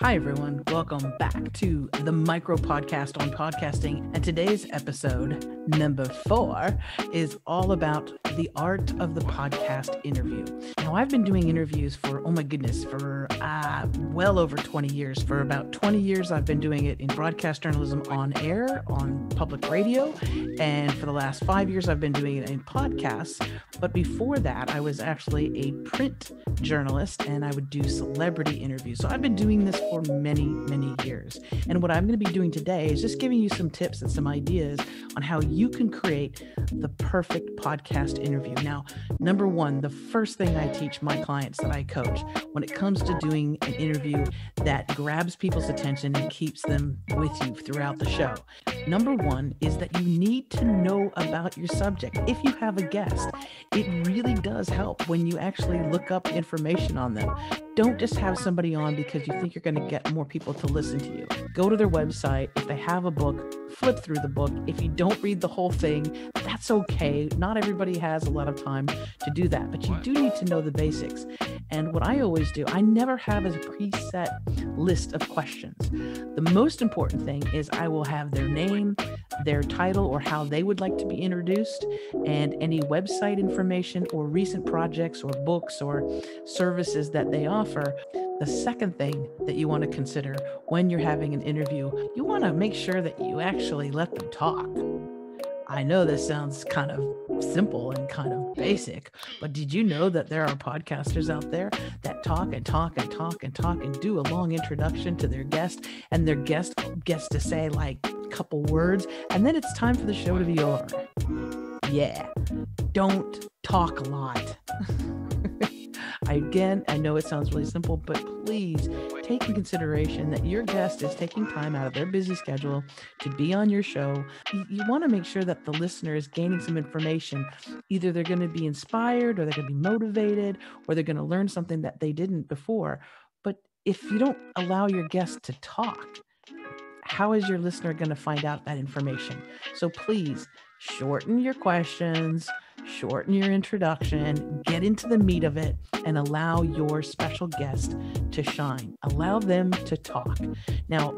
Hi, everyone. Welcome back to the micro podcast on podcasting. And today's episode, number four, is all about the art of the podcast interview. Now, I've been doing interviews for, oh my goodness, for uh, well over 20 years. For about 20 years, I've been doing it in broadcast journalism on air, on public radio. And for the last five years, I've been doing it in podcasts. But before that, I was actually a print journalist and I would do celebrity interviews. So I've been doing this for many, many years. And what I'm going to be doing today is just giving you some tips and some ideas on how you can create the perfect podcast interview. Now, number one, the first thing I teach my clients that I coach when it comes to doing an interview that grabs people's attention and keeps them with you throughout the show. Number one is that you need to know about your subject. If you have a guest, it really does help when you actually look up information on them. Don't just have somebody on because you think you're going to get more people to listen to you. Go to their website. If they have a book, flip through the book. If you don't read the whole thing, that's okay. Not everybody has a lot of time to do that, but you do need to know the basics. And what I always do, I never have a preset list of questions. The most important thing is I will have their name, their title, or how they would like to be introduced, and any website information or recent projects or books or services that they offer. The second thing that you want to consider when you're having an interview, you want to make sure that you actually let them talk. I know this sounds kind of simple and kind of basic, but did you know that there are podcasters out there that talk and talk and talk and talk and do a long introduction to their guest, and their guest gets to say like a couple words, and then it's time for the show to be over? Yeah, don't talk a lot. I, again, I know it sounds really simple, but please take in consideration that your guest is taking time out of their busy schedule to be on your show. You, you want to make sure that the listener is gaining some information. Either they're going to be inspired, or they're going to be motivated, or they're going to learn something that they didn't before. But if you don't allow your guest to talk, how is your listener going to find out that information? So please shorten your questions shorten your introduction, get into the meat of it, and allow your special guest to shine. Allow them to talk. Now,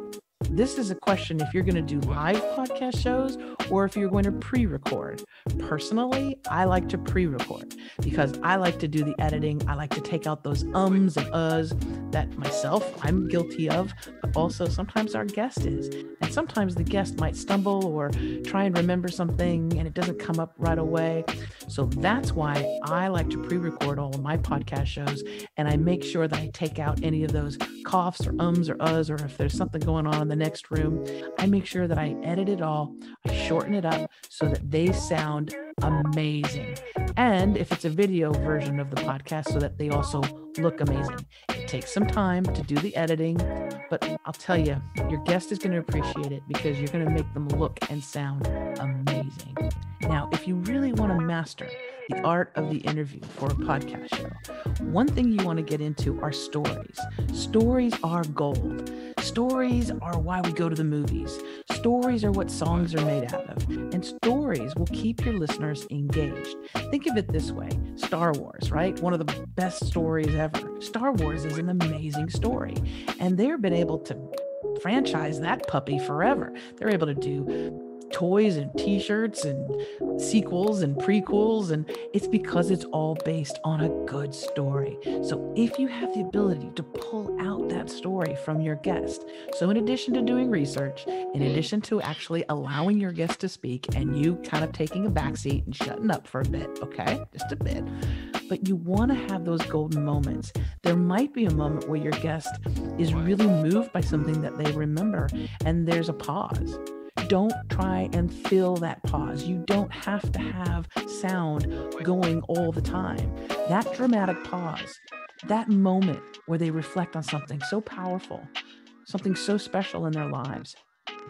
this is a question if you're going to do live podcast shows or if you're going to pre record. Personally, I like to pre record because I like to do the editing. I like to take out those ums and uhs that myself I'm guilty of, but also sometimes our guest is. And sometimes the guest might stumble or try and remember something and it doesn't come up right away. So that's why I like to pre record all of my podcast shows and I make sure that I take out any of those coughs or ums or uhs or if there's something going on the next room, I make sure that I edit it all, I shorten it up so that they sound amazing. And if it's a video version of the podcast, so that they also look amazing. It takes some time to do the editing, but I'll tell you, your guest is going to appreciate it because you're going to make them look and sound amazing. Now, if you really want to master the art of the interview for a podcast show, one thing you want to get into are stories. Stories are gold. Stories are why we go to the movies. Stories are what songs are made out of. And stories will keep your listeners engaged. Think of it this way Star Wars, right? One of the best stories ever. Star Wars is an amazing story. And they've been able to franchise that puppy forever. They're able to do toys and t-shirts and sequels and prequels and it's because it's all based on a good story. So if you have the ability to pull out that story from your guest. So in addition to doing research, in mm. addition to actually allowing your guest to speak and you kind of taking a backseat and shutting up for a bit, okay? Just a bit. But you want to have those golden moments. There might be a moment where your guest is really moved by something that they remember and there's a pause don't try and fill that pause. You don't have to have sound going all the time. That dramatic pause, that moment where they reflect on something so powerful, something so special in their lives,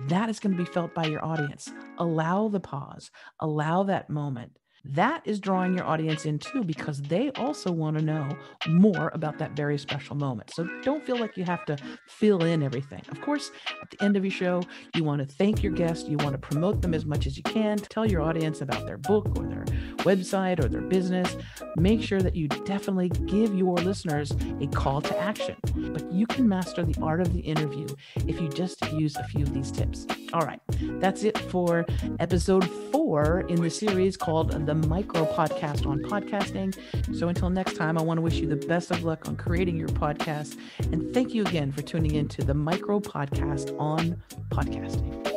that is going to be felt by your audience. Allow the pause, allow that moment that is drawing your audience in too because they also want to know more about that very special moment. So don't feel like you have to fill in everything. Of course, at the end of your show, you want to thank your guest, you want to promote them as much as you can, tell your audience about their book or their website or their business. Make sure that you definitely give your listeners a call to action. But you can master the art of the interview if you just use a few of these tips. All right, that's it for episode four in the series called The Micro Podcast on Podcasting. So until next time, I want to wish you the best of luck on creating your podcast. And thank you again for tuning in to the Micro Podcast on Podcasting.